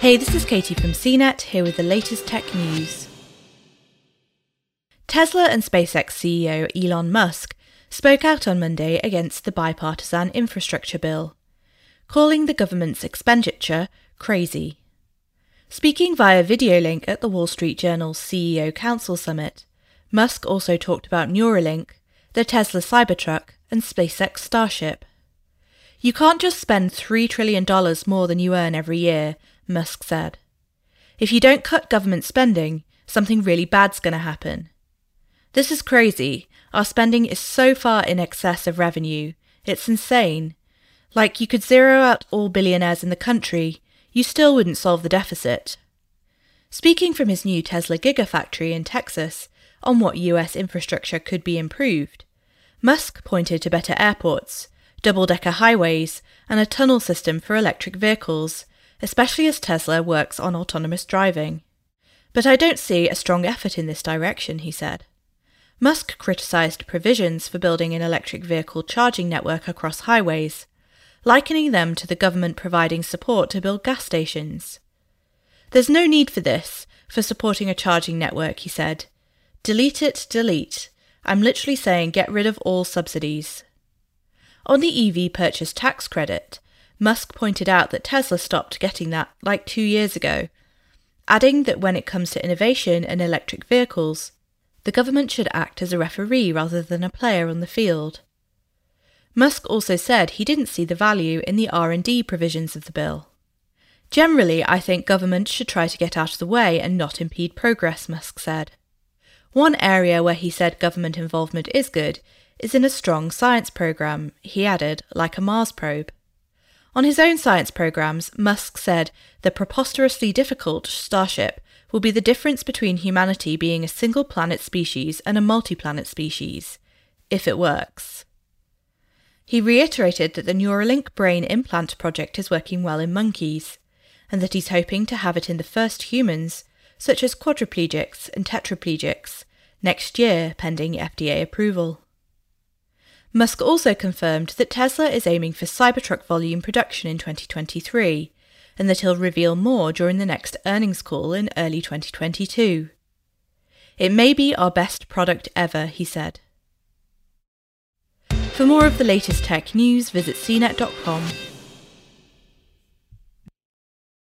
Hey, this is Katie from CNET, here with the latest tech news. Tesla and SpaceX CEO Elon Musk spoke out on Monday against the bipartisan infrastructure bill, calling the government's expenditure crazy. Speaking via video link at the Wall Street Journal's CEO Council Summit, Musk also talked about Neuralink, the Tesla Cybertruck, and SpaceX Starship. You can't just spend $3 trillion more than you earn every year, Musk said. If you don't cut government spending, something really bad's going to happen. This is crazy. Our spending is so far in excess of revenue. It's insane. Like, you could zero out all billionaires in the country, you still wouldn't solve the deficit. Speaking from his new Tesla Gigafactory in Texas on what US infrastructure could be improved, Musk pointed to better airports, double decker highways, and a tunnel system for electric vehicles, especially as Tesla works on autonomous driving. But I don't see a strong effort in this direction, he said. Musk criticised provisions for building an electric vehicle charging network across highways, likening them to the government providing support to build gas stations. There's no need for this, for supporting a charging network, he said. Delete it, delete. I'm literally saying get rid of all subsidies. On the EV purchase tax credit, Musk pointed out that Tesla stopped getting that like two years ago, adding that when it comes to innovation and electric vehicles, the government should act as a referee rather than a player on the field. Musk also said he didn't see the value in the R&D provisions of the bill. Generally, I think government should try to get out of the way and not impede progress, Musk said. One area where he said government involvement is good is in a strong science program, he added, like a Mars probe. On his own science programs, Musk said the preposterously difficult Starship will be the difference between humanity being a single planet species and a multi planet species, if it works. He reiterated that the Neuralink brain implant project is working well in monkeys, and that he's hoping to have it in the first humans, such as quadriplegics and tetraplegics, next year pending FDA approval. Musk also confirmed that Tesla is aiming for Cybertruck volume production in 2023, and that he'll reveal more during the next earnings call in early 2022. It may be our best product ever, he said. For more of the latest tech news, visit cnet.com